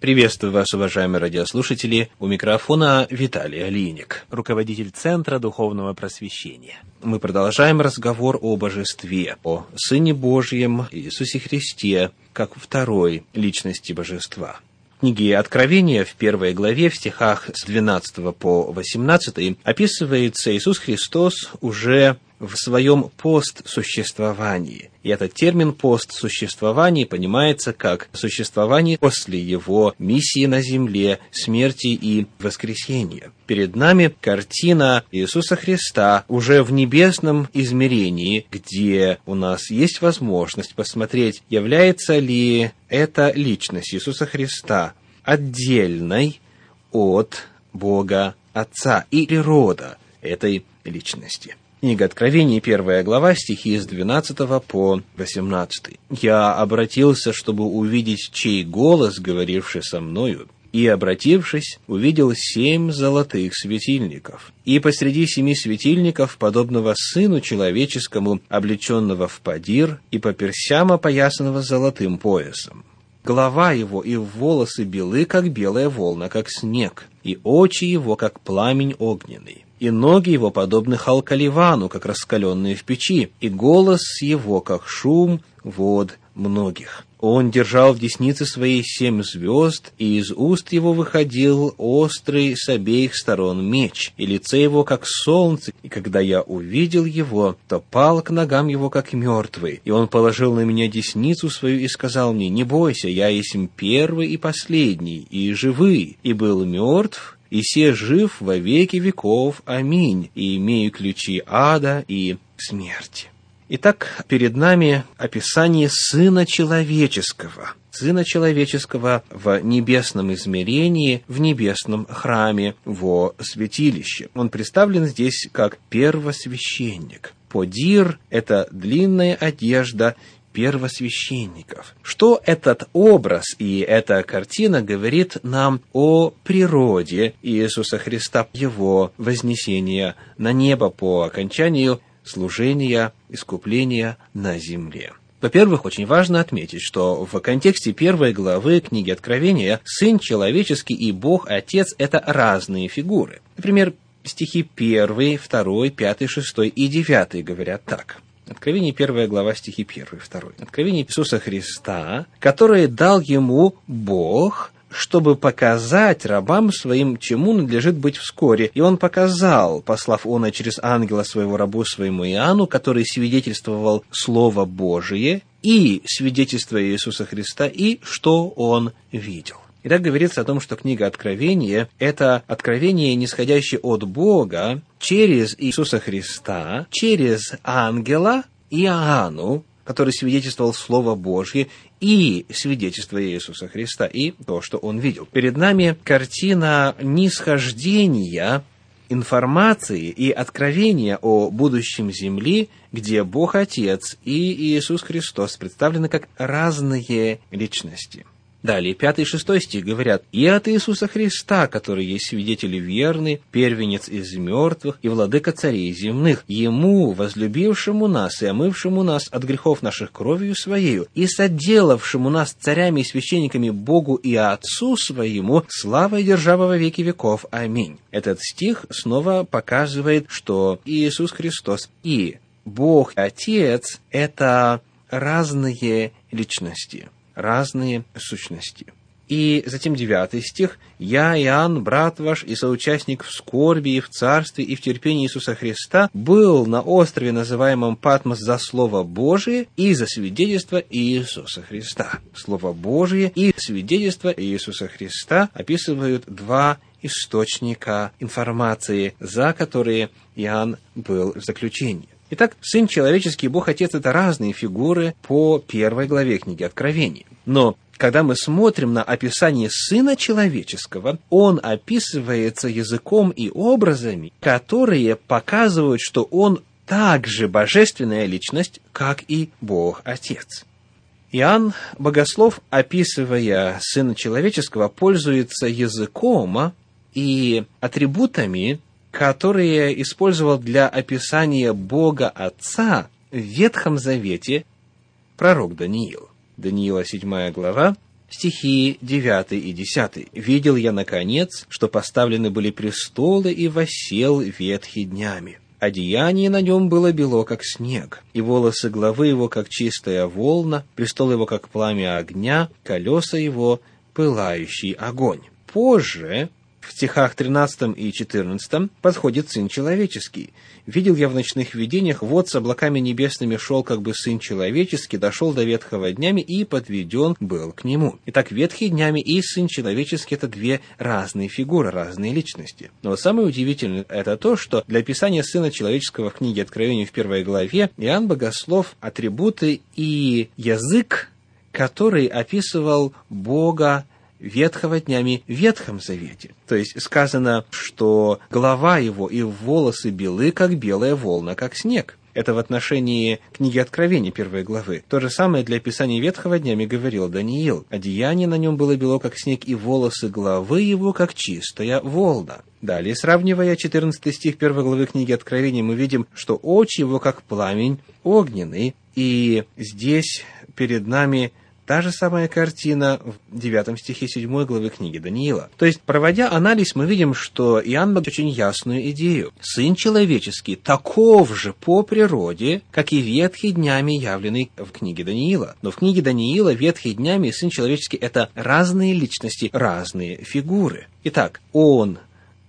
Приветствую вас, уважаемые радиослушатели. У микрофона Виталий Алиник, руководитель Центра Духовного Просвещения. Мы продолжаем разговор о божестве, о Сыне Божьем Иисусе Христе, как второй личности божества. В книге Откровения в первой главе, в стихах с 12 по 18, описывается Иисус Христос уже в своем постсуществовании. И этот термин постсуществование понимается как существование после его миссии на земле, смерти и воскресения. Перед нами картина Иисуса Христа уже в небесном измерении, где у нас есть возможность посмотреть, является ли эта личность Иисуса Христа отдельной от Бога Отца и природа этой личности. Книга Откровений, первая глава, стихи с 12 по 18. «Я обратился, чтобы увидеть, чей голос, говоривший со мною, и, обратившись, увидел семь золотых светильников. И посреди семи светильников, подобного сыну человеческому, облеченного в падир, и по персям опоясанного золотым поясом. Голова его и волосы белы, как белая волна, как снег, и очи его, как пламень огненный и ноги его подобны халкаливану, как раскаленные в печи, и голос его, как шум вод многих. Он держал в деснице своей семь звезд, и из уст его выходил острый с обеих сторон меч, и лице его, как солнце, и когда я увидел его, то пал к ногам его, как мертвый, и он положил на меня десницу свою и сказал мне, «Не бойся, я есть первый и последний, и живый, и был мертв, и се жив во веки веков. Аминь. И имею ключи ада и смерти. Итак, перед нами описание Сына Человеческого. Сына Человеческого в небесном измерении, в небесном храме, во святилище. Он представлен здесь как первосвященник. Подир – это длинная одежда первосвященников. Что этот образ и эта картина говорит нам о природе Иисуса Христа, его вознесения на небо по окончанию служения, искупления на земле? Во-первых, очень важно отметить, что в контексте первой главы книги Откровения Сын Человеческий и Бог Отец – это разные фигуры. Например, стихи 1, 2, 5, 6 и 9 говорят так – Откровение 1 глава стихи 1 и 2. Откровение Иисуса Христа, которое дал ему Бог, чтобы показать рабам своим, чему надлежит быть вскоре. И он показал, послав он через ангела своего рабу своему Иоанну, который свидетельствовал Слово Божие и свидетельство Иисуса Христа, и что он видел. И так говорится о том, что книга Откровения – это откровение, нисходящее от Бога через Иисуса Христа, через ангела Иоанну, который свидетельствовал Слово Божье и свидетельство Иисуса Христа, и то, что он видел. Перед нами картина нисхождения информации и откровения о будущем Земли, где Бог Отец и Иисус Христос представлены как разные личности – Далее, пятый и шестой стих говорят, «И от Иисуса Христа, который есть свидетель верный, первенец из мертвых и владыка царей земных, Ему, возлюбившему нас и омывшему нас от грехов наших кровью Своею, и соделавшему нас царями и священниками Богу и Отцу Своему, слава и держава во веки веков. Аминь». Этот стих снова показывает, что Иисус Христос и Бог Отец – это разные личности – разные сущности. И затем девятый стих. «Я, Иоанн, брат ваш и соучастник в скорби и в царстве и в терпении Иисуса Христа, был на острове, называемом Патмос, за Слово Божие и за свидетельство Иисуса Христа». Слово Божие и свидетельство Иисуса Христа описывают два источника информации, за которые Иоанн был в заключении. Итак, Сын Человеческий Бог Отец – это разные фигуры по первой главе книги Откровения. Но когда мы смотрим на описание Сына Человеческого, он описывается языком и образами, которые показывают, что он также божественная личность, как и Бог Отец. Иоанн Богослов, описывая Сына Человеческого, пользуется языком и атрибутами, которые использовал для описания Бога Отца в Ветхом Завете пророк Даниил. Даниила 7 глава, стихи 9 и 10. «Видел я, наконец, что поставлены были престолы, и восел ветхий днями. Одеяние на нем было бело, как снег, и волосы главы его, как чистая волна, престол его, как пламя огня, колеса его, пылающий огонь. Позже в стихах 13 и 14 подходит Сын Человеческий. «Видел я в ночных видениях, вот с облаками небесными шел, как бы Сын Человеческий, дошел до ветхого днями и подведен был к нему». Итак, ветхий днями и Сын Человеческий – это две разные фигуры, разные личности. Но самое удивительное – это то, что для описания Сына Человеческого в книге Откровения в первой главе Иоанн Богослов атрибуты и язык, который описывал Бога ветхого днями в Ветхом Завете. То есть сказано, что голова его и волосы белы, как белая волна, как снег. Это в отношении книги Откровения первой главы. То же самое для описания ветхого днями говорил Даниил. Одеяние на нем было бело, как снег, и волосы головы его, как чистая волна. Далее, сравнивая 14 стих первой главы книги Откровения, мы видим, что очи его, как пламень огненный. И здесь перед нами Та же самая картина в 9 стихе 7 главы книги Даниила. То есть, проводя анализ, мы видим, что Иоанн дал очень ясную идею. Сын человеческий таков же по природе, как и ветхий днями явленный в книге Даниила. Но в книге Даниила ветхий днями и сын человеческий – это разные личности, разные фигуры. Итак, он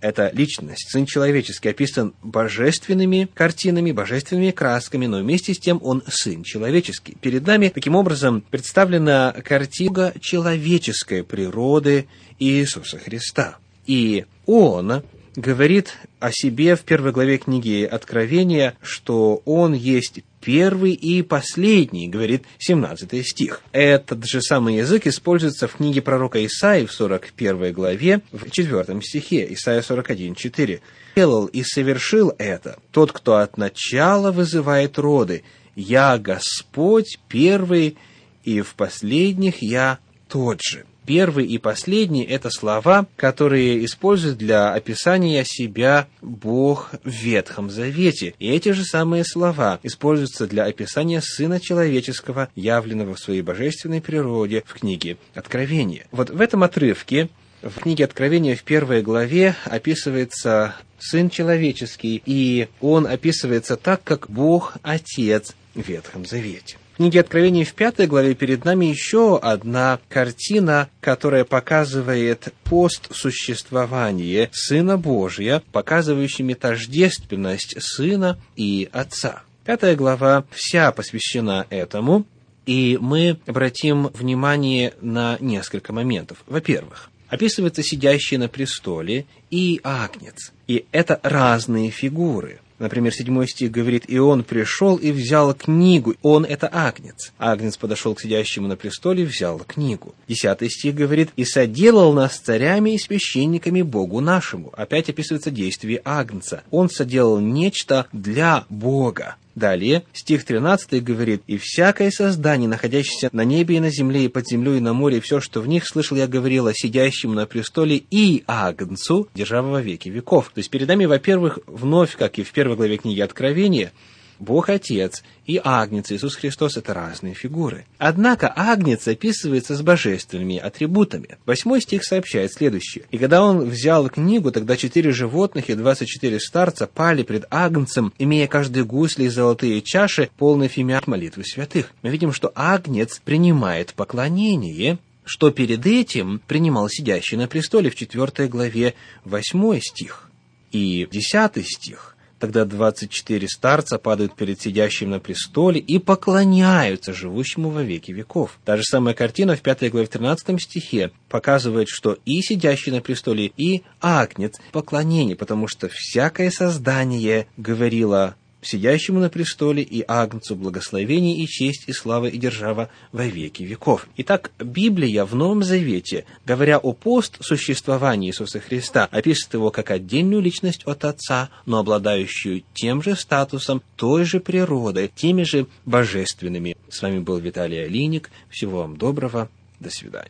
эта личность, Сын Человеческий, описан божественными картинами, божественными красками, но вместе с тем он Сын Человеческий. Перед нами, таким образом, представлена картина человеческой природы Иисуса Христа. И он говорит о себе в первой главе книги Откровения, что он есть первый и последний, говорит 17 стих. Этот же самый язык используется в книге пророка Исаии в 41 главе, в 4 стихе, Исаия 41, 4. «Делал и совершил это тот, кто от начала вызывает роды. Я Господь первый, и в последних я тот же». Первый и последний – это слова, которые использует для описания себя Бог в Ветхом Завете. И эти же самые слова используются для описания Сына Человеческого, явленного в своей божественной природе в книге Откровения. Вот в этом отрывке в книге Откровения в первой главе описывается Сын Человеческий, и он описывается так, как Бог Отец в Ветхом Завете книге Откровения в пятой главе перед нами еще одна картина, которая показывает постсуществование Сына Божия, показывающими тождественность Сына и Отца. Пятая глава вся посвящена этому, и мы обратим внимание на несколько моментов. Во-первых, описывается сидящий на престоле и агнец. И это разные фигуры – Например, седьмой стих говорит, «И он пришел и взял книгу». Он – это Агнец. Агнец подошел к сидящему на престоле и взял книгу. Десятый стих говорит, «И соделал нас царями и священниками Богу нашему». Опять описывается действие Агнца. Он соделал нечто для Бога. Далее, стих 13 говорит, «И всякое создание, находящееся на небе и на земле, и под землей, и на море, и все, что в них, слышал я говорила сидящему на престоле и Агнцу, державого во веки веков». То есть перед нами, во-первых, вновь, как и в первой главе книги Откровения, Бог Отец и Агнец Иисус Христос – это разные фигуры. Однако Агнец описывается с божественными атрибутами. Восьмой стих сообщает следующее. «И когда он взял книгу, тогда четыре животных и двадцать четыре старца пали пред Агнцем, имея каждый гусли и золотые чаши, полные фимиат молитвы святых». Мы видим, что Агнец принимает поклонение, что перед этим принимал сидящий на престоле в четвертой главе восьмой стих. И десятый стих – Тогда двадцать четыре старца падают перед сидящим на престоле и поклоняются живущему во веки веков. Та же самая картина в пятой главе в 13 стихе показывает, что и сидящий на престоле, и агнец поклонение, потому что всякое создание говорило сидящему на престоле и Агнцу благословение и честь и слава и держава во веки веков. Итак, Библия в Новом Завете, говоря о постсуществовании Иисуса Христа, описывает его как отдельную личность от Отца, но обладающую тем же статусом, той же природой, теми же божественными. С вами был Виталий Алиник. Всего вам доброго. До свидания.